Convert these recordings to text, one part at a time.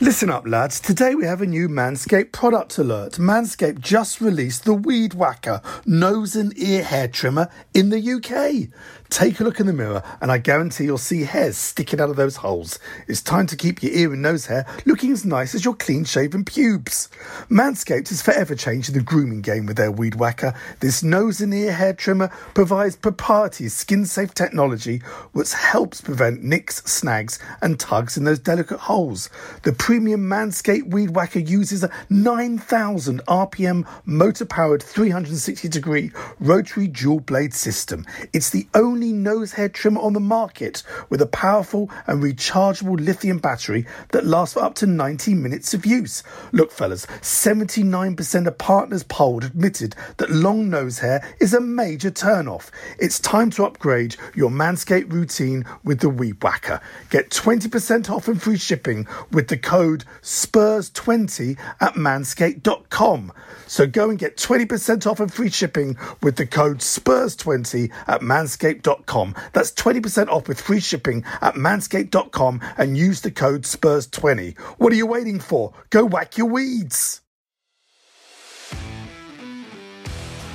Listen up, lads. Today we have a new Manscaped product alert. Manscaped just released the Weed Whacker nose and ear hair trimmer in the UK. Take a look in the mirror, and I guarantee you'll see hairs sticking out of those holes. It's time to keep your ear and nose hair looking as nice as your clean shaven pubes. Manscaped is forever changing the grooming game with their Weed Whacker. This nose and ear hair trimmer provides proprietary skin safe technology which helps prevent nicks, snags, and tugs in those delicate holes. The premium Manscaped Weed Whacker uses a 9,000 RPM motor powered 360 degree rotary dual blade system. It's the only nose hair trimmer on the market with a powerful and rechargeable lithium battery that lasts for up to 90 minutes of use. Look, fellas, 79% of partners polled admitted that long nose hair is a major turn-off. It's time to upgrade your Manscaped routine with the Weed Whacker. Get 20% off and free shipping with the code SPURS20 at manscaped.com. So go and get 20% off and free shipping with the code SPURS20 at manscaped.com. That's 20% off with free shipping at manscaped.com and use the code SPURS20. What are you waiting for? Go whack your weeds.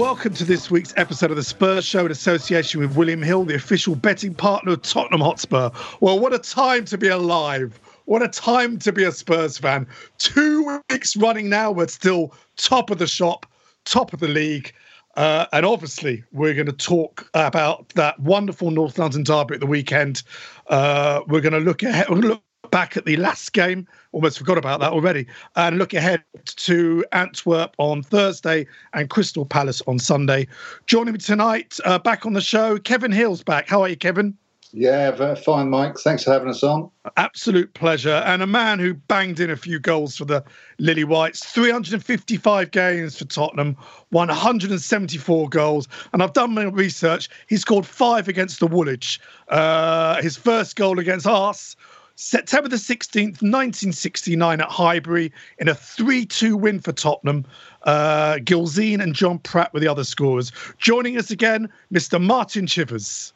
Welcome to this week's episode of the Spurs Show in association with William Hill, the official betting partner of Tottenham Hotspur. Well, what a time to be alive! What a time to be a Spurs fan. Two weeks running now, we're still top of the shop, top of the league. Uh, and obviously, we're going to talk about that wonderful North London derby at the weekend. Uh, we're going to look ahead. We're going to look back at the last game. Almost forgot about that already. And look ahead to Antwerp on Thursday and Crystal Palace on Sunday. Joining me tonight, uh, back on the show, Kevin Hill's back. How are you, Kevin? Yeah, very fine, Mike. Thanks for having us on. Absolute pleasure. And a man who banged in a few goals for the Lily Whites. 355 games for Tottenham, 174 goals. And I've done my research. He scored five against the Woolwich. Uh, his first goal against us September the 16th, 1969 at Highbury in a 3 2 win for Tottenham. Uh, Gilzean and John Pratt were the other scorers. Joining us again, Mr. Martin Chivers.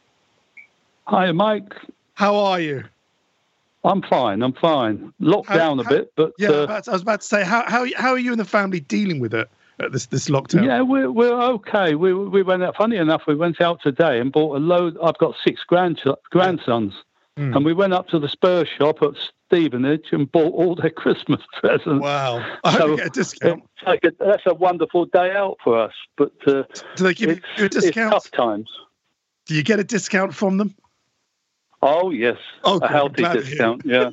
Hi, Mike. How are you? I'm fine. I'm fine. Locked how, down a how, bit, but yeah, uh, I was about to say, how how how are you and the family dealing with it at this this lockdown? Yeah, we're we're okay. We we went out. Funny enough, we went out today and bought a load. I've got six grand grandsons. Mm. And we went up to the Spurs shop at Stevenage and bought all their Christmas presents. Wow. I so get a discount. Like a, that's a wonderful day out for us. But uh, do they give you a discount? tough times. Do you get a discount from them? Oh, yes. Oh, a healthy discount. Yeah.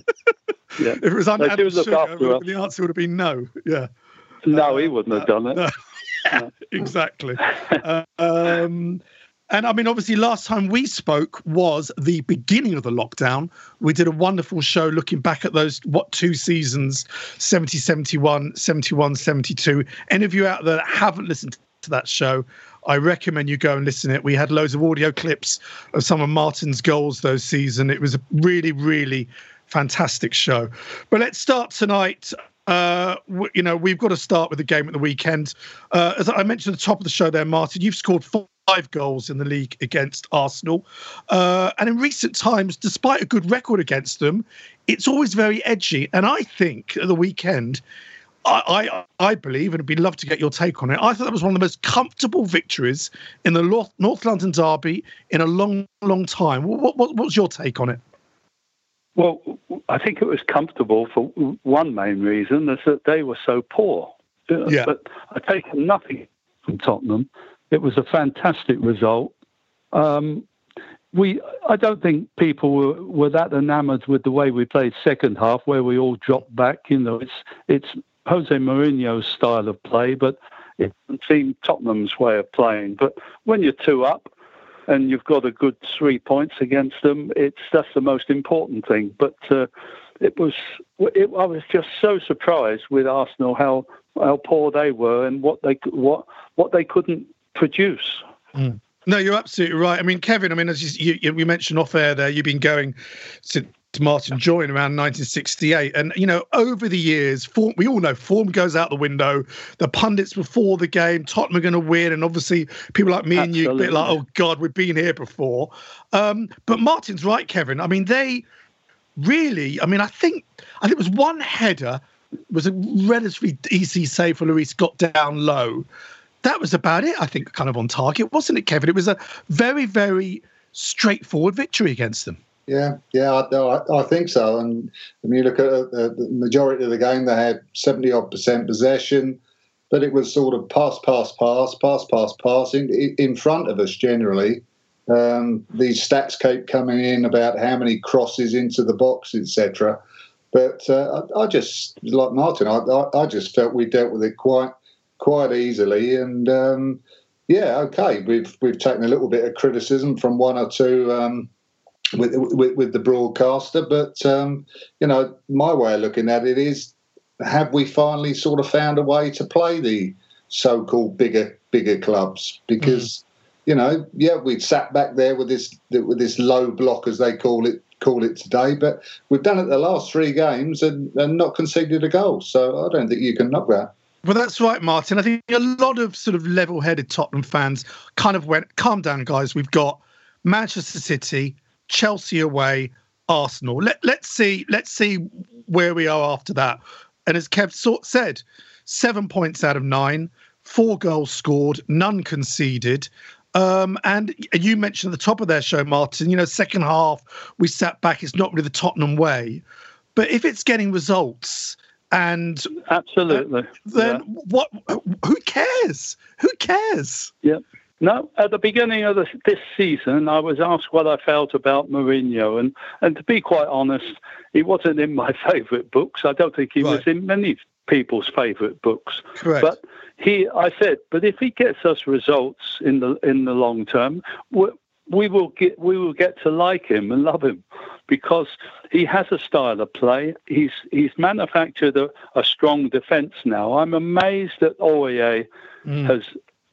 yeah. If it was under sugar, the answer would have been no. Yeah. No, uh, he wouldn't have done it. No. exactly. uh, um, and I mean, obviously, last time we spoke was the beginning of the lockdown. We did a wonderful show looking back at those, what, two seasons 70, 71, 71, 72. Any of you out there that haven't listened to that show, I recommend you go and listen to it. We had loads of audio clips of some of Martin's goals those season. It was a really, really fantastic show. But let's start tonight Uh, you know, we've got to start with the game at the weekend. Uh, as I mentioned at the top of the show there, Martin, you've scored five goals in the league against Arsenal. Uh, and in recent times, despite a good record against them, it's always very edgy. And I think at the weekend, I, I, I believe, and it'd be love to get your take on it. I thought that was one of the most comfortable victories in the North, North London derby in a long, long time. What, what, what was your take on it? Well, I think it was comfortable for one main reason is that they were so poor. Yeah. But I take nothing from Tottenham. It was a fantastic result. Um, we, I don't think people were, were that enamoured with the way we played second half, where we all dropped back. You know, it's it's Jose Mourinho's style of play, but it doesn't seem Tottenham's way of playing. But when you're two up, and you've got a good three points against them, it's that's the most important thing. But uh, it was it, I was just so surprised with Arsenal how how poor they were and what they what what they couldn't produce. Mm. No, you're absolutely right. I mean, Kevin. I mean, as you, you, we mentioned off air, there you've been going to to Martin Join around 1968. And, you know, over the years, form, we all know form goes out the window. The pundits before the game, Tottenham are going to win. And obviously, people like me Absolutely. and you, a bit like, oh, God, we've been here before. Um, but Martin's right, Kevin. I mean, they really, I mean, I think, I think it was one header was a relatively easy save for Lloris, got down low. That was about it, I think, kind of on target, wasn't it, Kevin? It was a very, very straightforward victory against them. Yeah, yeah, I, I, think so. And when you look at uh, the majority of the game, they had 70 odd percent possession, but it was sort of pass, pass, pass, pass, pass, pass in, in front of us generally. Um, these stats keep coming in about how many crosses into the box, etc. But uh, I, I, just, like Martin, I, I, just felt we dealt with it quite quite easily. And um, yeah, okay, we've we've taken a little bit of criticism from one or two. Um, with, with, with the broadcaster. But um, you know, my way of looking at it is, have we finally sort of found a way to play the so-called bigger bigger clubs? Because mm. you know, yeah, we sat back there with this with this low block as they call it call it today, but we've done it the last three games and, and not conceded a goal. So I don't think you can knock that. Well, that's right, Martin. I think a lot of sort of level headed Tottenham fans kind of went, calm down, guys. We've got Manchester City, Chelsea away, Arsenal. Let, let's see. Let's see where we are after that. And as Kev sort said, seven points out of nine, four goals scored, none conceded. Um, and you mentioned at the top of their show, Martin, you know, second half, we sat back. It's not really the Tottenham way. But if it's getting results and. Absolutely. Uh, then yeah. what? Who cares? Who cares? yeah No, at the beginning of this, this season, I was asked what I felt about Mourinho, and, and to be quite honest, he wasn't in my favourite books. I don't think he right. was in many people's favourite books. Correct. But he, I said, but if he gets us results in the in the long term, we, we will get we will get to like him and love him because he has a style of play. He's he's manufactured a, a strong defence now. I'm amazed that Aurier mm. has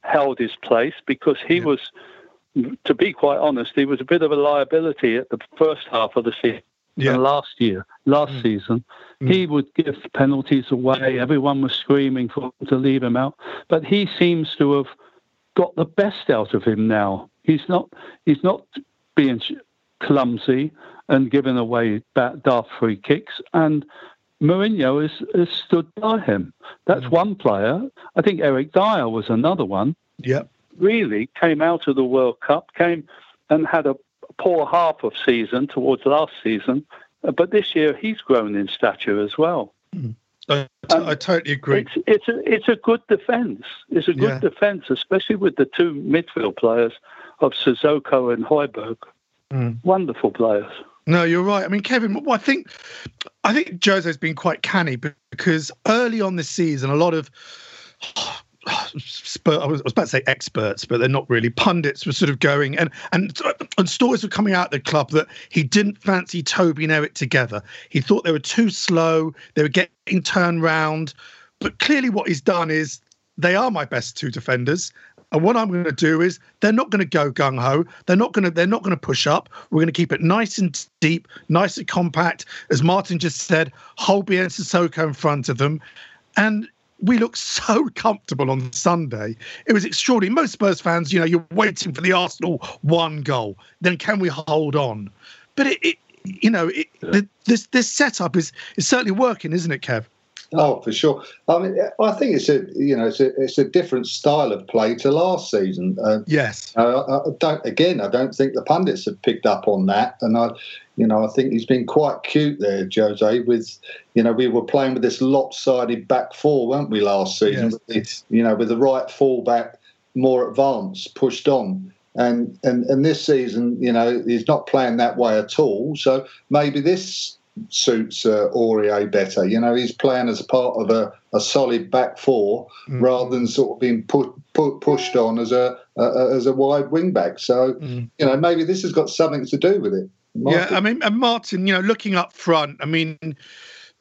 held his place because he yeah. was, to be quite honest, he was a bit of a liability at the first half of the season. Yeah. last year, last mm. season, mm. he would give penalties away. Everyone was screaming for him to leave him out, but he seems to have got the best out of him now. He's not. He's not being clumsy and giving away bad, daft free kicks, and Mourinho has, has stood by him. That's mm. one player. I think Eric Dier was another one. Yeah. Really came out of the World Cup, came and had a poor half of season towards last season, uh, but this year he's grown in stature as well. Mm. I, I, totally agree. It's, it's a it's a good defence. It's a good yeah. defence, especially with the two midfield players of Sissoko and Højbjerg. Mm. Wonderful players. No, you're right. I mean, Kevin, I think I think Jose's been quite canny because early on this season, a lot of I was about to say experts, but they're not really. Pundits were sort of going, and and and stories were coming out of the club that he didn't fancy Toby and Eric together. He thought they were too slow. They were getting turned round. But clearly, what he's done is they are my best two defenders, And what I'm going to do is they're not going to go gung ho. They're not going to they're not going to push up. We're going to keep it nice and deep, nice and compact. As Martin just said, Højbjerg and Sissoko in front of them, and we looked so comfortable on Sunday. It was extraordinary. Most Spurs fans, you know, you're waiting for the Arsenal one goal. Then can we hold on? But it, it you know, it, yeah. this this setup is is certainly working, isn't it, Kev? Oh, for sure. I mean, I think it's a you know it's a it's a different style of play to last season. Uh, yes. Uh, I don't. Again, I don't think the pundits have picked up on that, and I, you know, I think he's been quite cute there, Jose. With you know, we were playing with this lopsided back four, weren't we, last season? Yes. The, you know, with the right fullback more advanced, pushed on. And, and and this season, you know, he's not playing that way at all. So maybe this suits uh, Aurier better. You know, he's playing as part of a, a solid back 4 mm. rather than sort of being put, put pushed on as a, a as a wide wing back. So mm. you know, maybe this has got something to do with it. Martin. Yeah, I mean, and Martin, you know, looking up front, I mean.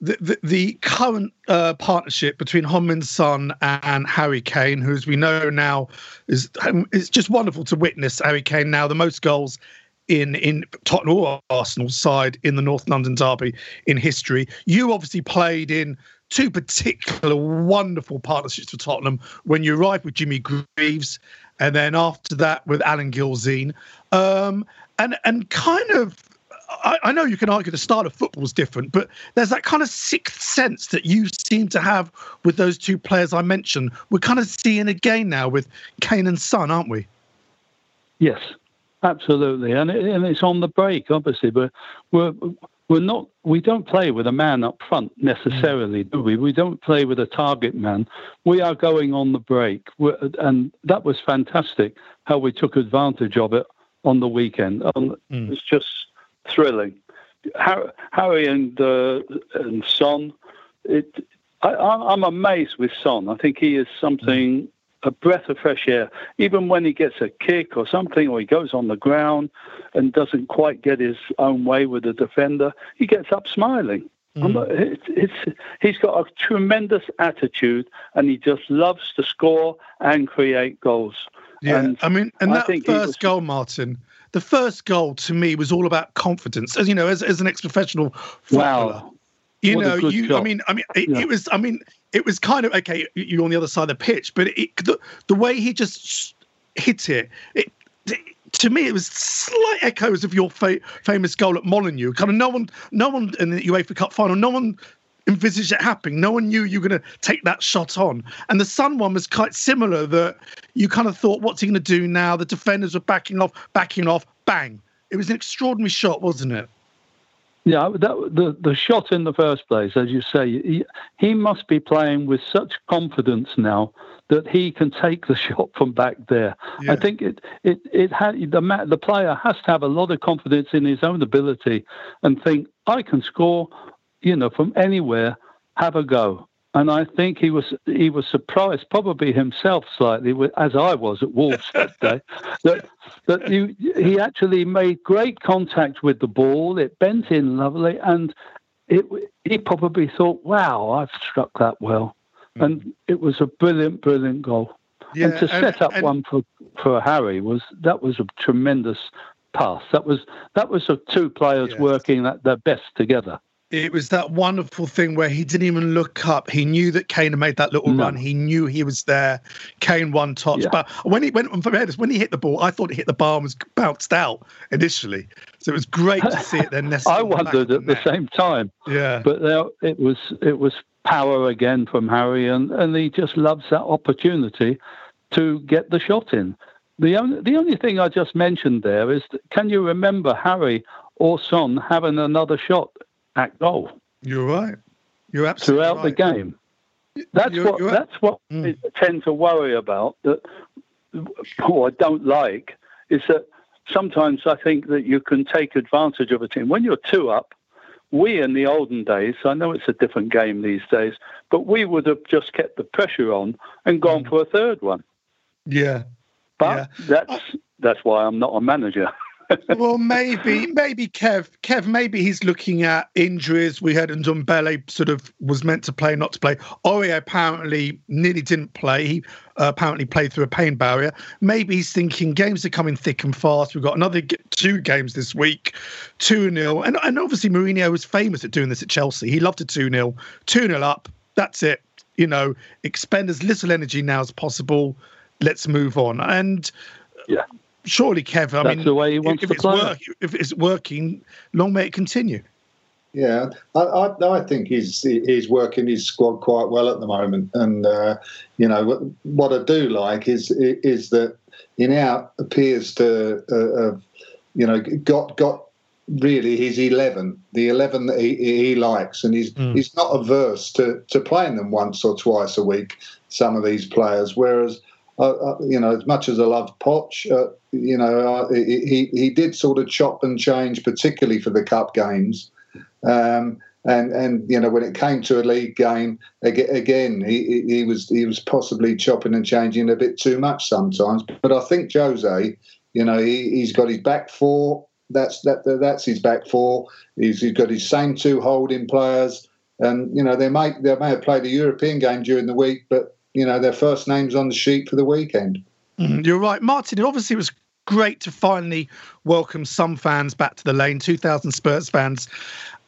The, the, the current uh, partnership between Heung-min Son and Harry Kane, who, as we know now, is it's just wonderful to witness Harry Kane now the most goals in in Tottenham or Arsenal side in the North London derby in history. You obviously played in two particular wonderful partnerships for Tottenham when you arrived with Jimmy Greaves, and then after that with Alan Gilzean, um, and and kind of. I, I know you can argue the style of football is different, but there's that kind of sixth sense that you seem to have with those two players I mentioned. We're kind of seeing again now with Kane and Son, aren't we? Yes, Absolutely, and it, and it's on the break, obviously, but we're we're not we don't play with a man up front necessarily, do we? We don't play with a target man. We are going on the break, we're, and that was fantastic how we took advantage of it on the weekend. Um, mm. It's just thrilling. Harry and uh, and Son, it. I, I'm amazed with Son. I think he is something a breath of fresh air. Even when he gets a kick or something, or he goes on the ground and doesn't quite get his own way with the defender, he gets up smiling. Mm. It's, it's, he's got a tremendous attitude, and he just loves to score and create goals. Yeah, and I mean, and I that first was, goal, Martin. The first goal to me was all about confidence. As you know, as, as an ex-professional footballer, wow. You what know, you. I mean, I mean, it, yeah. it was. I mean, it was kind of okay. You're on the other side of the pitch, but it, the, the way he just hit it, it, it to me, it was slight echoes of your fa- famous goal at Molineux. Kind of no one, no one in the UEFA Cup final, no one envisaged it happening. No one knew you were going to take that shot on. And the Son one was quite similar. That you kind of thought, what's he going to do now? The defenders were backing off, backing off, bang! It was an extraordinary shot, wasn't it? Yeah, that, the the shot in the first place, as you say, he, he must be playing with such confidence now that he can take the shot from back there. Yeah. I think it it it had the the player has to have a lot of confidence in his own ability and think I can score, you know, from anywhere. Have a go and I think he was he was surprised, probably himself slightly, as I was at Wolves that day, that that he, he actually made great contact with the ball. It bent in lovely, and it he probably thought, "Wow, I've struck that well," mm. and it was a brilliant, brilliant goal. Yeah, and to and, set up and, one for for Harry was that was a tremendous pass. That was that was two players yes. working at their best together it was that wonderful thing where he didn't even look up. He knew that Kane had made that little no. run. He knew he was there. Kane won touch, yeah. but when he went from when he hit the ball, I thought it hit the bar and was bounced out initially. So it was great to see it then. I wondered at the, the same time. Yeah, but there it was. It was power again from Harry, and and he just loves that opportunity to get the shot in. The only the only thing I just mentioned there is, can you remember Harry or Son having another shot at goal. You're right. You're absolutely throughout right. the game. That's you're, what you're that's what mm. I tend to worry about. That what I don't like is that sometimes I think that you can take advantage of a team when you're two up. We in the olden days, I know it's a different game these days, but we would have just kept the pressure on and gone mm. for a third one. Yeah, but yeah. that's that's why I'm not a manager. well, maybe, maybe Kev, Kev, maybe he's looking at injuries. We heard Ndombele sort of was meant to play, not to play. Aurier apparently nearly didn't play. He uh, apparently played through a pain barrier. Maybe he's thinking games are coming thick and fast. We've got another two games this week, 2 0. And, and obviously, Mourinho was famous at doing this at Chelsea. He loved a 2 0, 2 0 up. That's it. You know, expend as little energy now as possible. Let's move on. And yeah surely, Kev. I That's mean, the way he wants if, to it's play. work, if it's working, long may it continue. Yeah, I, I, I, think he's he's working his squad quite well at the moment, and uh, you know what, what, I do like is is that he now appears to uh, have you know got got really his eleven, the eleven that he, he likes, and he's mm. he's not averse to to playing them once or twice a week. Some of these players, whereas uh, you know, as much as I love Poch, uh, you know, uh, he he did sort of chop and change, particularly for the cup games. Um, and and you know, when it came to a league game, again, he he was he was possibly chopping and changing a bit too much sometimes. But I think Jose, you know, he, he's got his back four. That's that that's his back four. He's, he's got his same two holding players. And you know, they may they may have played a European game during the week, but you know their first names on the sheet for the weekend. Mm, you're right, Martin. It obviously, was great to finally welcome some fans back to the lane. Two thousand Spurs fans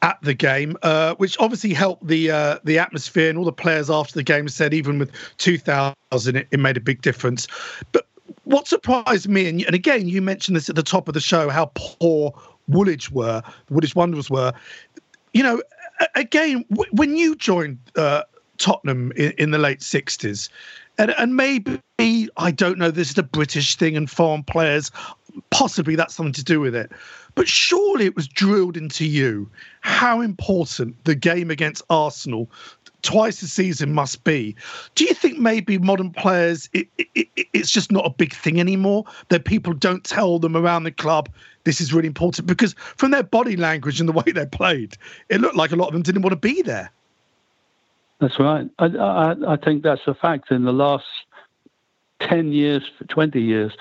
at the game, uh, which obviously helped the uh, the atmosphere and all the players after the game said even with two thousand, it, it made a big difference. But what surprised me, and, and again, you mentioned this at the top of the show, how poor Woolwich were, Woolwich Wanderers were. You know, again, when you joined uh, Tottenham in, in the late 60s. And, and maybe, I don't know, this is a British thing and foreign players, possibly that's something to do with it. But surely it was drilled into you how important the game against Arsenal twice a season must be. Do you think maybe modern players, it, it, it's just not a big thing anymore? That people don't tell them around the club this is really important? Because from their body language and the way they played, it looked like a lot of them didn't want to be there. That's right. I, I, I think that's a fact. In the last ten years, twenty years,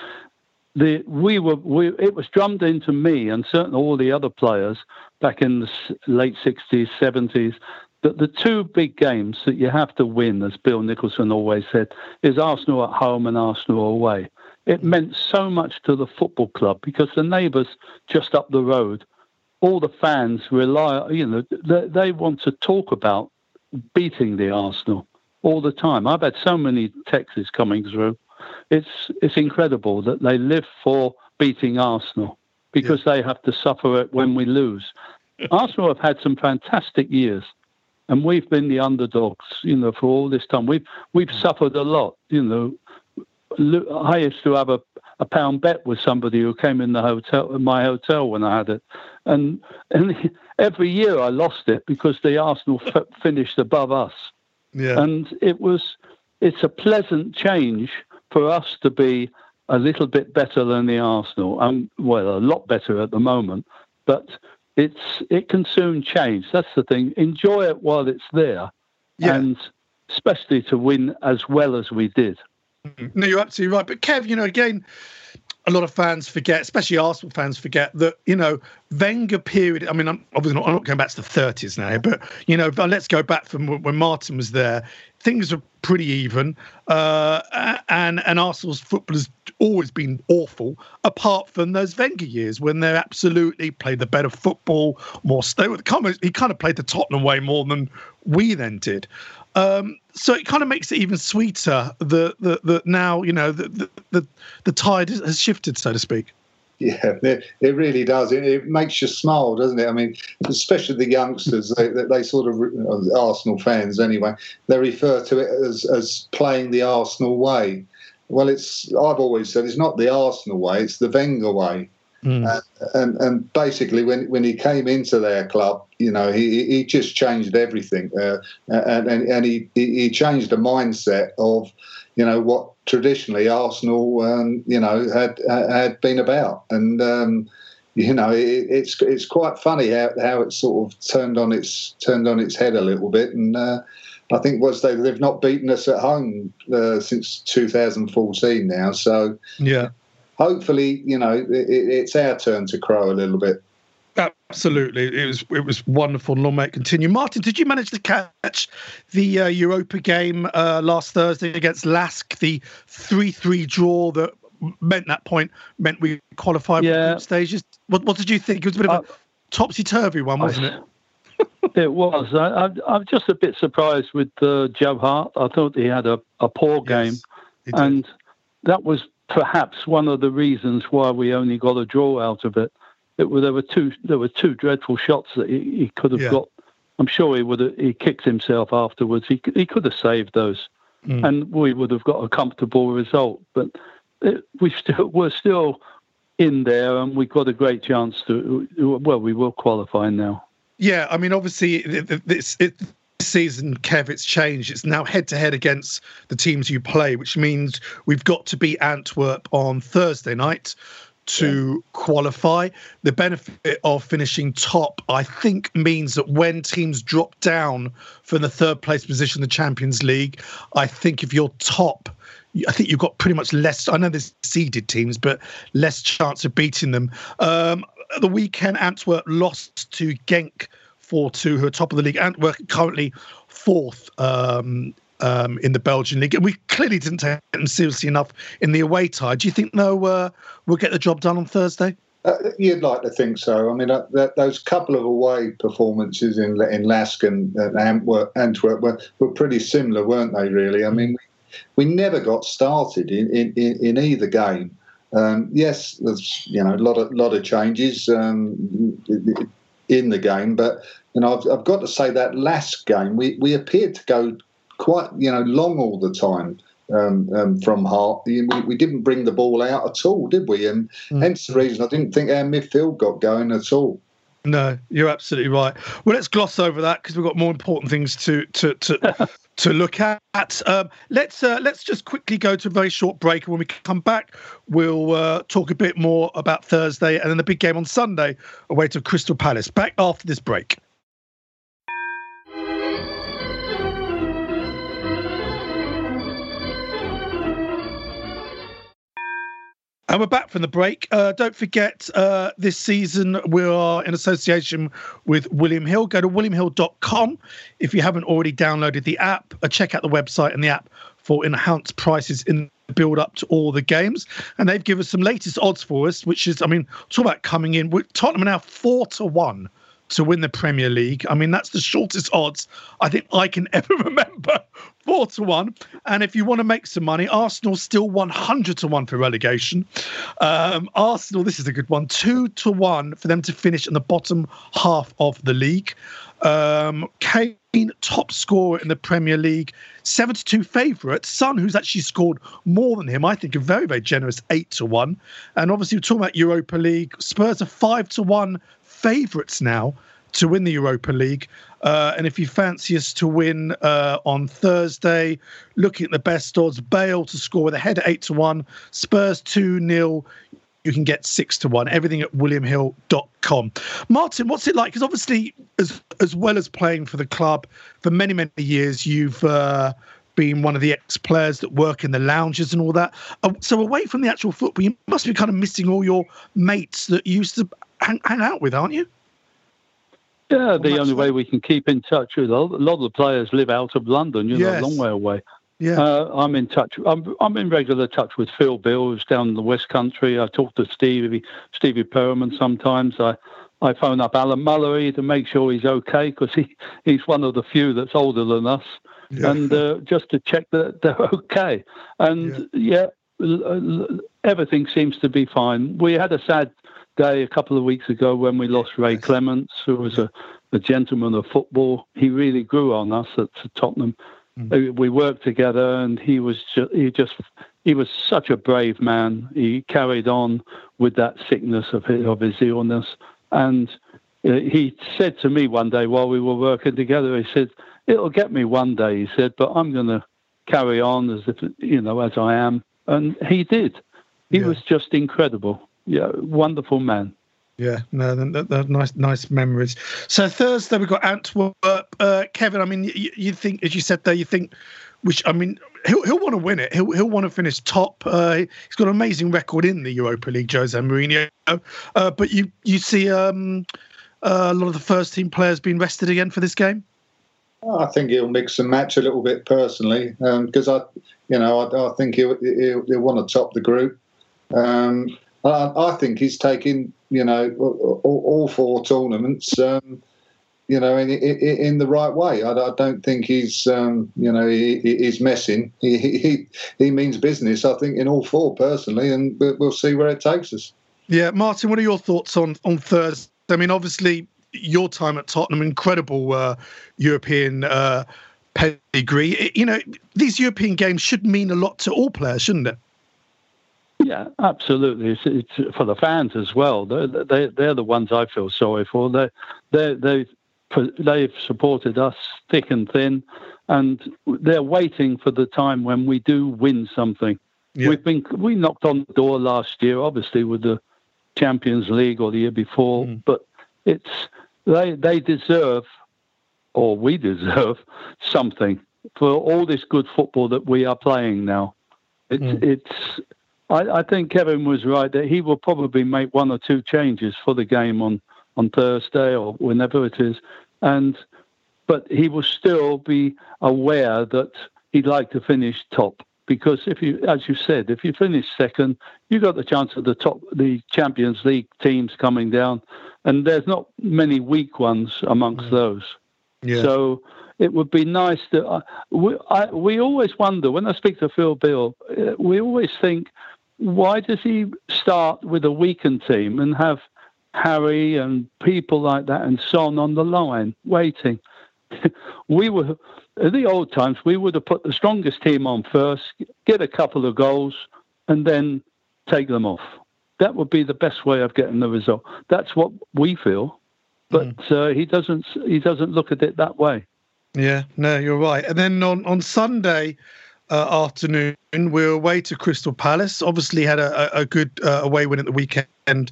the we were we it was drummed into me and certainly all the other players back in the late sixties, seventies that the two big games that you have to win, as Bill Nicholson always said, is Arsenal at home and Arsenal away. It meant so much to the football club because the neighbours just up the road, all the fans rely, you know, they, they want to talk about beating the Arsenal all the time. I've had so many texts coming through. It's it's incredible that they live for beating Arsenal because yeah. they have to suffer it when we lose. Arsenal have had some fantastic years, and we've been the underdogs. You know, for all this time, we've we've mm. suffered a lot. You know, I used to have a, a pound bet with somebody who came in the hotel, in my hotel when I had it, and and every year I lost it because the Arsenal f- finished above us. Yeah. And it was it's a pleasant change for us to be a little bit better than the Arsenal. Um, well, a lot better at the moment, but it's it can soon change. That's the thing. Enjoy it while it's there, yeah. and especially to win as well as we did. No, you're absolutely right. But Kev, you know, again, a lot of fans forget, especially Arsenal fans forget that you know Wenger period. I mean, I'm obviously not, I'm not going back to the 30s now, but you know, let's go back from when Martin was there. Things were pretty even, uh, and and Arsenal's football has always been awful, apart from those Wenger years when they absolutely played the better football, more. Were, he kind of played the Tottenham way more than we then did. Um, so it kind of makes it even sweeter that that, that now you know the, the the tide has shifted, so to speak. Yeah, it, it really does. It, it, makes you smile, doesn't it? I mean, especially the youngsters, they, they sort of, Arsenal fans anyway, they refer to it as, as playing the Arsenal way. Well, it's I've always said it's not the Arsenal way, it's the Wenger way. Mm. Uh, and and basically, when when he came into their club, you know, he he just changed everything, uh, and and and he he changed the mindset of, you know, what traditionally Arsenal, um, you know, had had been about, and. Um, you know, it, it's it's quite funny how, how it sort of turned on its turned on its head a little bit, and uh, I think was they they've not beaten us at home uh, since 2014 now. So yeah, hopefully, you know, it, it's our turn to crow a little bit. Absolutely, it was it was wonderful. Long may it continue. Martin, did you manage to catch the uh, Europa game uh, last Thursday against Lask? The three-three draw that meant that point meant we qualified yeah. for stages. What, what did you think? It was a bit of a uh, topsy-turvy one, wasn't I, it? it was. I, am just a bit surprised with uh, Joe Hart. I thought he had a, a poor game, yes, and that was perhaps one of the reasons why we only got a draw out of it. It there were two there were two dreadful shots that he, he could have yeah. got. I'm sure he would have. He kicked himself afterwards. He he could have saved those, mm. and we would have got a comfortable result. But it, we still we're still in there, and we've got a great chance to. Well, we will qualify now. Yeah, I mean, obviously, this it, season, Kev, it's changed. It's now head to head against the teams you play, which means we've got to beat Antwerp on Thursday night to yeah. qualify. The benefit of finishing top, I think, means that when teams drop down from the third place position in the Champions League, I think if you're top, I think you've got pretty much less. I know there's seeded teams, but less chance of beating them. Um, the weekend, Antwerp lost to Genk 4 2, who are top of the league. Antwerp currently fourth um, um, in the Belgian league. We clearly didn't take them seriously enough in the away tie. Do you think, though, uh, we'll get the job done on Thursday? Uh, you'd like to think so. I mean, uh, that, those couple of away performances in in Lask and, Antwerp, Antwerp were, were pretty similar, weren't they? Really. I mean, we never got started in, in, in either game. Um, yes, there's you know a lot of lot of changes um, in the game, but you know I've, I've, got to say that last game we, we appeared to go quite you know long all the time. Um, um, from Hart. We, we, didn't bring the ball out at all, did we? And mm. hence the reason I didn't think our midfield got going at all. No, you're absolutely right. Well, let's gloss over that because we've got more important things to to to to look at. Um, let's uh, let's just quickly go to a very short break, and when we come back, we'll uh, talk a bit more about Thursday and then the big game on Sunday away to Crystal Palace. Back after this break. And we're back from the break. Uh, don't forget, uh, this season we are in association with William Hill. Go to williamhill.com if you haven't already downloaded the app. Uh, check out the website and the app for enhanced prices in the build up to all the games. And they've given us some latest odds for us, which is, I mean, talk about coming in. Tottenham are now four to one to win the Premier League. I mean, that's the shortest odds I think I can ever remember. Four to one. And if you want to make some money, Arsenal still 100 to one for relegation. Um, Arsenal, this is a good one, two to one for them to finish in the bottom half of the league. Um, Kane, top scorer in the Premier League, 72 favourite. Son, who's actually scored more than him, I think a very, very generous 8 to 1. And obviously, we're talking about Europa League. Spurs are 5 to 1 favourites now to win the Europa League. Uh, and if you fancy us to win uh, on Thursday, looking at the best odds, Bale to score with a header 8 to 1, Spurs 2 0. You can get six to one. Everything at williamhill.com. Martin, what's it like? Because obviously, as as well as playing for the club for many many years, you've uh, been one of the ex players that work in the lounges and all that. Uh, so away from the actual football, you must be kind of missing all your mates that used to hang, hang out with, aren't you? Yeah, the only way we can keep in touch with a lot of the players live out of London, you know, yes. a long way away. Yeah, uh, I'm in touch. I'm, I'm in regular touch with Phil Beal, who's down in the West Country. I talk to Stevie Stevie Perryman sometimes. I I phone up Alan Mullery to make sure he's okay because he, he's one of the few that's older than us, yeah. and uh, just to check that they're okay. And yeah. yeah, everything seems to be fine. We had a sad day a couple of weeks ago when we lost Ray yes. Clemence, who was a, a, gentleman of football. He really grew on us at Tottenham. Mm. We worked together, and he was just, he just he was such a brave man. He carried on with that sickness of his, of his illness, and uh, he said to me one day while we were working together, he said, "It'll get me one day," he said, "but I'm going to carry on as if you know as I am," and he did. He yeah. was just incredible yeah, wonderful man. Yeah, no, they're, they're nice, nice memories. So Thursday we've got Antwerp. Uh, Kevin, I mean, you, you, think, as you said there, you think which I mean, he'll he'll want to win it. He'll he'll want to finish top. Uh, he's got an amazing record in the Europa League, Jose Mourinho. Uh, but you you see um, uh, a lot of the first team players being rested again for this game. I think he'll mix and match a little bit personally because um, I, you know, I, I think he'll, he'll, he'll want to top the group. Um, I, I, think he's taking you know all, all four tournaments um, you know, in, in, in, the right way. I, I don't think he's, um, you know, he, he's messing. He, he he means business. I think in all four personally, and we'll see where it takes us. Yeah, Martin, what are your thoughts on on Thursday? I mean, obviously, your time at Tottenham, incredible uh, European uh, pedigree. You know, these European games should mean a lot to all players, shouldn't it? Yeah, absolutely. It's, it's for the fans as well. They're, they, they're the ones I feel sorry for. They, they, they they've supported us thick and thin, and they're waiting for the time when we do win something. Yeah. We've been we knocked on the door last year, obviously with the Champions League or the year before, mm. but it's they they deserve, or we deserve something for all this good football that we are playing now. It's mm. it's. I, I think Kevin was right that he will probably make one or two changes for the game on on Thursday or whenever it is, and but he will still be aware that he'd like to finish top because if you, as you said, if you finish second, you got the chance of the top, the Champions League teams coming down, and there's not many weak ones amongst mm. those. Yeah. So it would be nice to. Uh, we, I, we always wonder when I speak to Phil Beal, uh, we always think, why does he start with a weakened team and have Harry and people like that and Son on the line waiting. we were in the old times we would have put the strongest team on first, get a couple of goals, and then take them off. That would be the best way of getting the result. That's what we feel, but mm. uh, he doesn't. He doesn't look at it that way. Yeah, no, you're right. And then on on Sunday, uh, afternoon. We're away to Crystal Palace. Obviously, had a, a good uh, away win at the weekend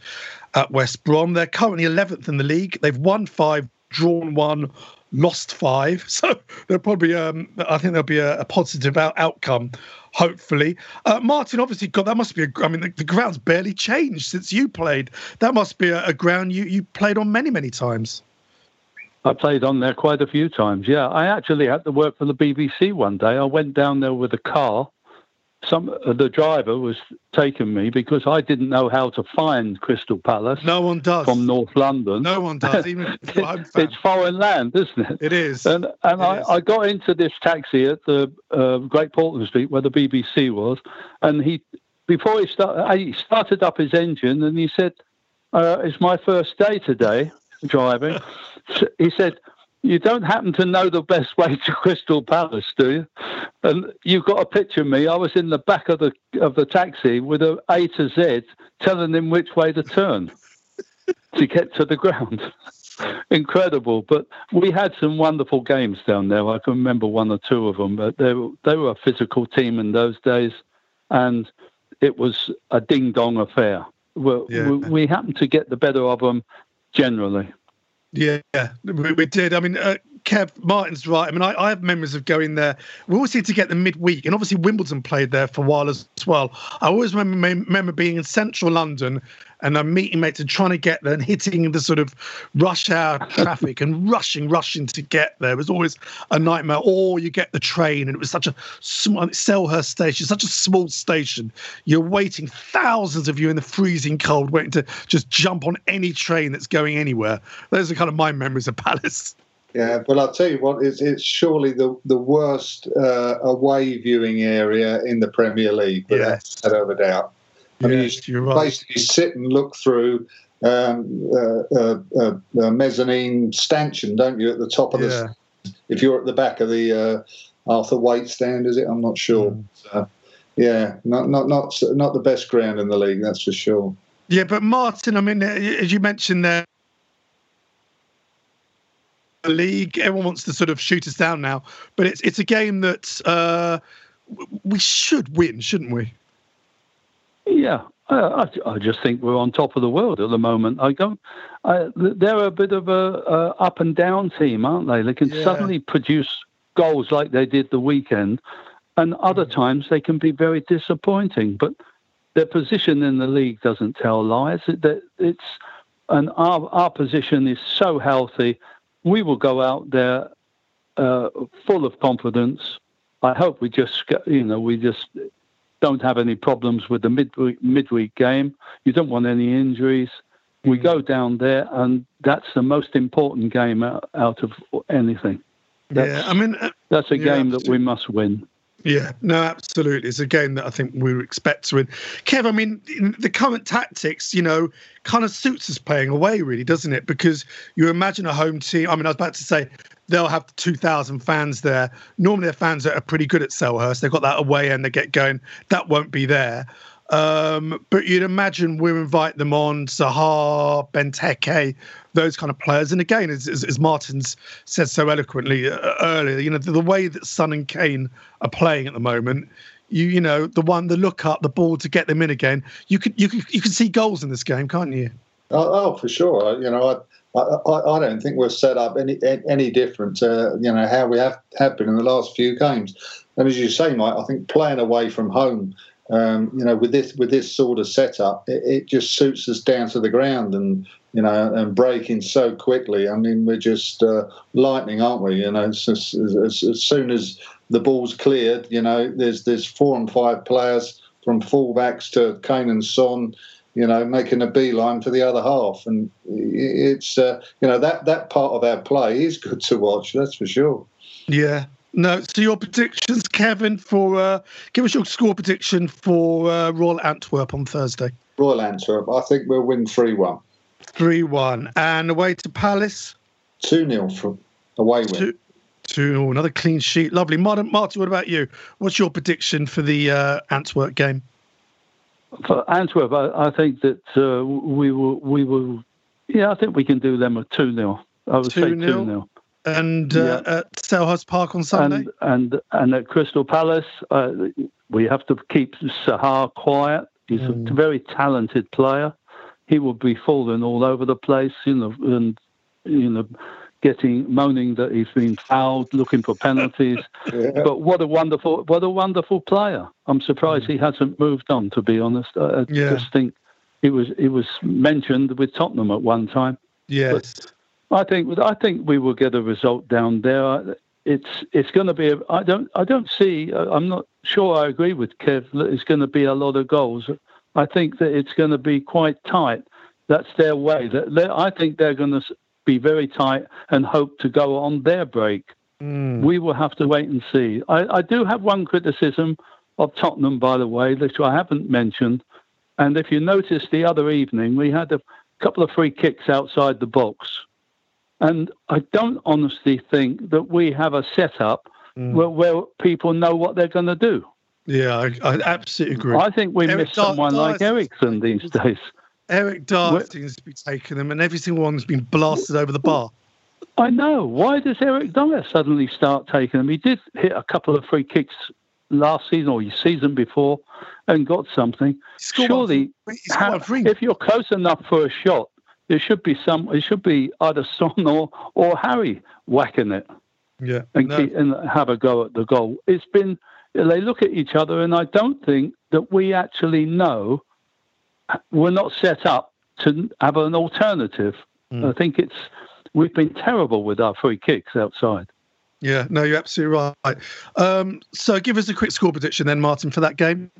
at West Brom. They're currently 11th in the league. They've won five, drawn one, lost five. So they'll probably, um, I think there'll be a, a positive out- outcome, hopefully. Uh, Martin, obviously, God, that must be a. I mean, the, the ground's barely changed since you played. That must be a, a ground you you played on many many times. I played on there quite a few times. Yeah, I actually had to work for the BBC one day. I went down there with a car. Some uh, the driver was taking me because I didn't know how to find Crystal Palace. No one does from North London. No one does. Even it's foreign land, isn't it? It is. And and I, is. I got into this taxi at the uh, Great Portland Street where the BBC was, and he before he started, he started up his engine and he said, uh, "It's my first day today." Driving. he said, "You don't happen to know the best way to Crystal Palace, do you?" And you've got a picture of me. I was in the back of the of the taxi with a A to Z, telling him which way to turn to get to the ground. Incredible, but we had some wonderful games down there. I can remember one or two of them, but they were, they were a physical team in those days, and it was a ding dong affair. yeah. we, we happened to get the better of them generally. Yeah, we, we did. I mean, uh, Kev Martin's right. I mean, I, I, have memories of going there. We always seemed to get the midweek, and obviously Wimbledon played there for a while as well. I always remember, remember being in central London and I'm meeting mates and trying to get there and hitting the sort of rush hour traffic and rushing, rushing to get there. It was always a nightmare. Or you get the train and it was such a small Selhurst station, such a small station. You're waiting, thousands of you in the freezing cold, waiting to just jump on any train that's going anywhere. Those are kind of my memories of Palace. Yeah, well, I'll tell you what, it's, it's surely the, the worst uh, away viewing area in the Premier League, without yes. a doubt. I mean, you right. basically sit and look through um, uh, uh, uh, mezzanine stanchion, don't you, at the top of yeah. the. If you're at the back of the uh, Arthur Wait stand, is it? I'm not sure. Mm. So, yeah, not not not not the best ground in the league, that's for sure. Yeah, but Martin, I mean, as you mentioned there, league. Everyone wants to sort of shoot us down now, but it's it's a game that uh, we should win, shouldn't we? Yeah, I, I, just think we're on top of the world at the moment. I don't. I, they're a bit of a, a, up and down team, aren't they? They can yeah. suddenly produce goals like they did the weekend, and other Mm. times they can be very disappointing. But their position in the league doesn't tell lies. It, that it's and our our position is so healthy. We will go out there uh, full of confidence. I hope we just you know we just don't have any problems with the midweek midweek game. You don't want any injuries. We go down there, and that's the most important game out, out of anything. That's, yeah, I mean, uh, that's a yeah, game that we must win. Yeah, no, absolutely. It's a game that I think we expect to win. Kev, I mean, the current tactics, you know, kind of suits us playing away, really, doesn't it? Because you imagine a home team. I mean, I was about to say they'll have 2,000 fans there. Normally, their fans are pretty good at Selhurst. They've got that away end, they get going. That won't be there. Um, but you'd imagine we'll invite them on, Zaha, Benteke, those kind of players. And again, as, as, as Martin's said so eloquently uh, earlier, you know, the, the way that Son and Kane are playing at the moment, you you know, the one, the look up, the ball to get them in again, you could you could you can see goals in this game, can't you? Oh, oh for sure. You know, I, I, I don't think we're set up any any different. Uh, you know how we have have been in the last few games. And as you say, Mike, I think playing away from home, um, you know, with this with this sort of setup, it, it just suits us down to the ground and you know and breaking so quickly. I mean, we're just uh, lightning, aren't we? You know, as, as, as soon as the ball's cleared, you know, there's there's four and five players from fullbacks to Kane and Son you know, making a beeline for the other half. And it's, uh, you know, that, that part of our play is good to watch, that's for sure. Yeah. No, so your predictions, Kevin, for uh, give us your score prediction for uh, Royal Antwerp on Thursday. Royal Antwerp, I think we'll win 3 1. 3 1. And away to Palace? 2 0 for away win. two. another clean sheet. Lovely. Martin, Martin, what about you? What's your prediction for the uh, Antwerp game? For Antwerp, I, I think that uh, we will, we will, yeah, I think we can do them a 2 0. I would say 2 2-0? 0. And uh, at Selhurst Park on Sunday? And, and, and at Crystal Palace, uh, we have to keep Zaha quiet. He's Mm. a very talented player. He will be falling all over the place, you know, and, you know, getting moaning that he's been fouled, looking for penalties. Yeah. But what a wonderful, what a wonderful player! I'm surprised he hasn't moved on. To be honest, I I Yeah. just think he was he was mentioned with Tottenham at one time. yes. I think I think we will get a result down there. It's it's going to be. A, I don't I don't see. I'm not sure. I agree with Kev that it's going to be a lot of goals. I think that it's going to be quite tight. That's their way. That I think they're going to be very tight and hope to go on their break. Mm. We will have to wait and see. I, I do have one criticism of Tottenham, by the way, which I haven't mentioned. And if you notice the other evening, we had a couple of free kicks outside the box. And I don't honestly think that we have a setup Mm. where, where people know what they're going to do. Yeah, I, I absolutely agree. I think we Eric miss Dar- someone like Dyer- Eriksen these days. Eric Dier Where- seems to be taking them, and every single one's been blasted over the bar. I know. Why does Eric Dier suddenly start taking them? He did hit a couple of free kicks last season or season before and got something. He scored one Surely, for- how- one for England. if you're close enough for a shot, there should be some. It should be either Son or or Harry whacking it Yeah, and, no, keep, and have a go at the goal. It's been they look at each other, and I don't think that we actually know. We're not set up to have an alternative. Mm. I think it's we've been terrible with our free kicks outside. yeah, no, you're absolutely right. Um, so give us a quick score prediction then, Martin, for that game.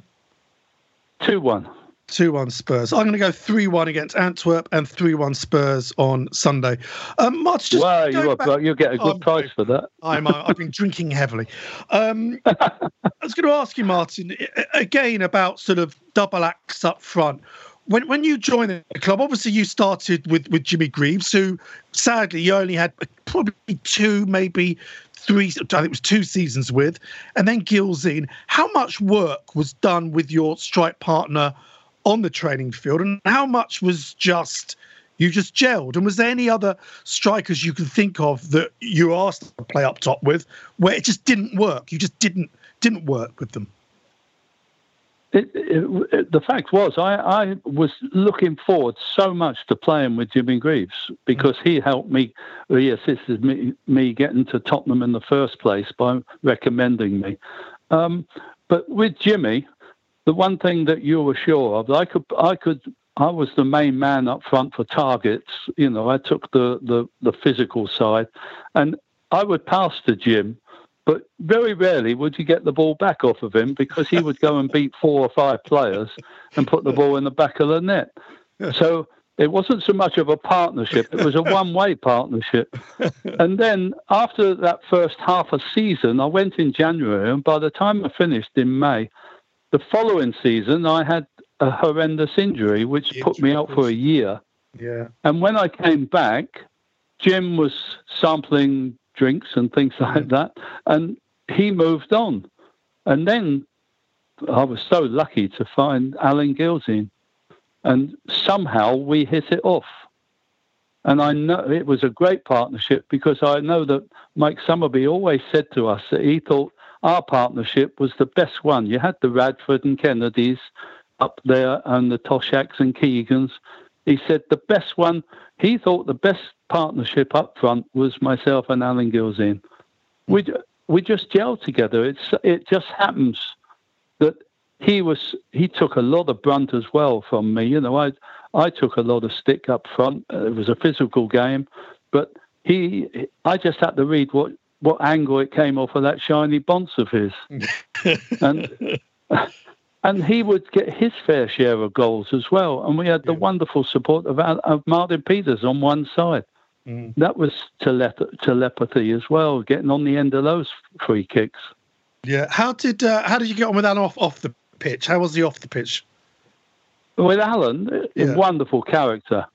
Two one. 2 1 Spurs. I'm going to go 3 1 against Antwerp and 3 1 Spurs on Sunday. Um, Martin, just. Well, going you back- you get a good price for that. I'm, uh, I've been drinking heavily. Um, I was going to ask you, Martin, again about sort of double acts up front. When when you joined the club, obviously you started with, with Jimmy Greaves, who sadly you only had probably two, maybe three, I think it was two seasons with, and then Gilzean. How much work was done with your strike partner on the training field, and how much was just you just gelled? And was there any other strikers you can think of that you asked to play up top with where it just didn't work? You just didn't didn't work with them. it, it, it, the fact was, I, I, was looking forward so much to playing with Jimmy Greaves because he helped me, he assisted me, me getting to Tottenham in the first place by recommending me. Um, but with Jimmy, the one thing that you were sure of, I could, I could, I was the main man up front for targets. You know, I took the the, the physical side, and I would pass to Jim but very rarely would you get the ball back off of him because he would go and beat four or five players and put the ball in the back of the net. So it wasn't so much of a partnership, it was a one way partnership. And then after that first half a season, I went in January, and by the time I finished in May, the following season, I had a horrendous injury, which put me out for a year. Yeah. And when I came back, Jim was sampling drinks and things like that. And he moved on. And then I was so lucky to find Alan Gilzean. And somehow we hit it off. And I know it was a great partnership because I know that Mike Summerbee always said to us that he thought our partnership was the best one. You had the Radford and Kennedys up there and the Toshacks and Keegans. He said the best one, he thought the best partnership up front was myself and Alan Gilzean. We we just gelled together. It's it just happens that he was he took a lot of brunt as well from me. You know, I I took a lot of stick up front. It was a physical game, but he I just had to read what what angle it came off of that shiny bonce of his, and and he would get his fair share of goals as well. And we had the wonderful support of, of Martin Peters on one side. Mm. That was telep- telepathy as well, getting on the end of those free kicks. Yeah. How did uh, how did you get on with Alan off, off the pitch? How was he off the pitch? With Alan, yeah. wonderful character,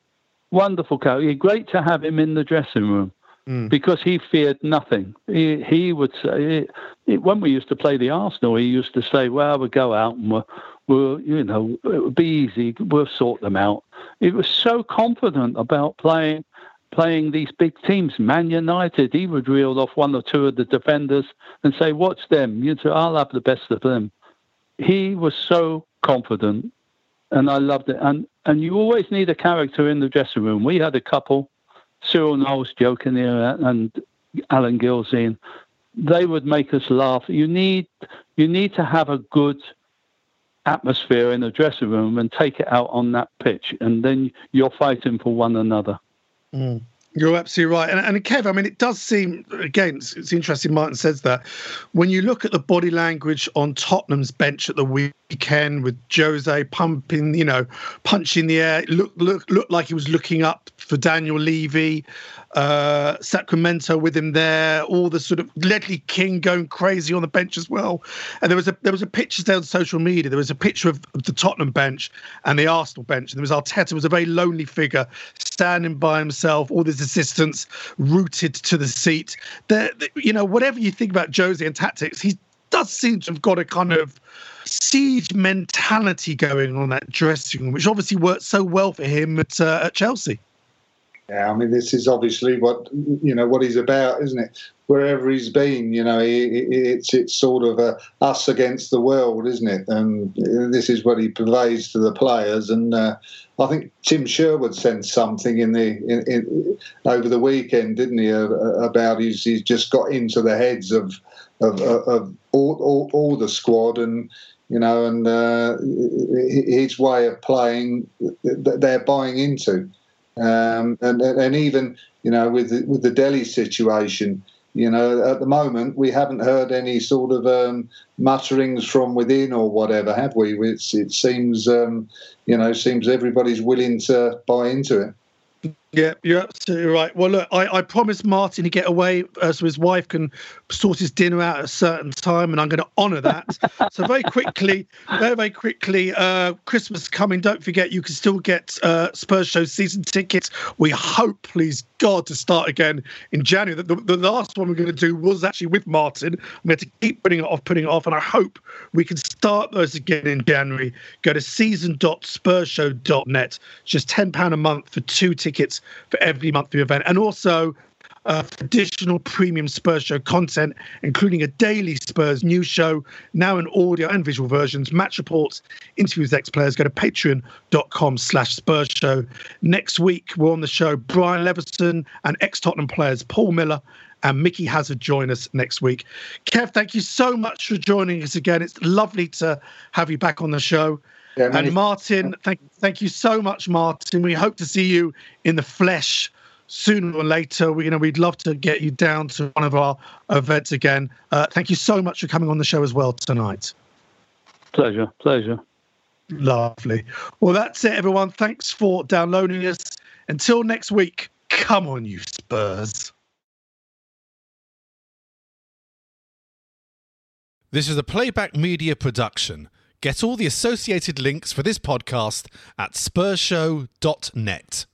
wonderful character. Great to have him in the dressing room. Mm. Because he feared nothing. He, he would say, he, when we used to play the Arsenal, he used to say, Well, we'll go out and we'll, we'll, you know, it would be easy. We'll sort them out. He was so confident about playing playing these big teams, Man United, he would reel off one or two of the defenders and say, "Watch them. You know, I'll have the best of them." He was so confident, and I loved it. And and you always need a character in the dressing room. We had a couple, Cyril Knowles joking here and Alan Gilzean. They would make us laugh. You need you need to have a good atmosphere in the dressing room and take it out on that pitch, and then you're fighting for one another. Mm. You're absolutely right. And, and Kev, I mean, it does seem, again, it's, it's, interesting Martin says that. When you look at the body language on Tottenham's bench at the weekend with Jose pumping, you know, punching the air, look, look, looked like he was looking up for Daniel Levy uh, Sacramento with him there, all the sort of Ledley King going crazy on the bench as well. And there was a there was a picture on social media. There was a picture of, the Tottenham bench and the Arsenal bench. And there was Arteta was a very lonely figure standing by himself, all his assistants rooted to the seat. The, you know, whatever you think about Jose and tactics, he does seem to have got a kind of siege mentality going on that dressing room, which obviously worked so well for him at, uh, at Chelsea. Yeah, I mean, this is obviously what you know what he's about, isn't it? Wherever he's been, you know, it's it's sort of a us against the world, isn't it? And this is what he conveys to the players. And uh, I think Tim Sherwood sent something in the in, in, over the weekend, didn't he? Uh, about he's, he's just got into the heads of of, of all, all, all the squad and you know, and uh, his way of playing, that they're buying into. Um, and and even you know with the, with the Dele situation, you know at the moment we haven't heard any sort of um, mutterings from within or whatever, have we? It's, it seems um, you know seems everybody's willing to buy into it. Yeah, you're absolutely right. Well, look, I, I promised Martin to get away uh, so his wife can sort his dinner out at a certain time, and I'm going to honour that. so very quickly, very very quickly, uh, Christmas coming. Don't forget, you can still get uh, Spurs show season tickets. We hope, please God, to start again in January. The, the, the last one we're going to do was actually with Martin. We had to keep putting it off, putting it off, and I hope we can start those again in January. Go to season.spursshow.net. Just ten pound a month for two tickets for every monthly event. And also, uh, additional premium Spurs show content, including a daily Spurs news show, now in audio and visual versions, match reports, interviews with ex-players. Go to patreon.com slash Spurs show. Next week, we're on the show Brian Leverson and ex-Tottenham players Paul Miller and Micky Hazard join us next week. Kev, thank you so much for joining us again. It's lovely to have you back on the show. Yeah, and Martin, thank thank you so much, Martin. We hope to see you in the flesh sooner or later. We, you know, we'd love to get you down to one of our events again. Uh, thank you so much for coming on the show as well tonight. Pleasure, pleasure. Lovely. Well, that's it, everyone. Thanks for downloading us. Until next week, come on, you Spurs. This is a playback media production. Get all the associated links for this podcast at spursshow.net.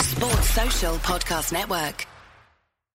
Sports Social Podcast Network.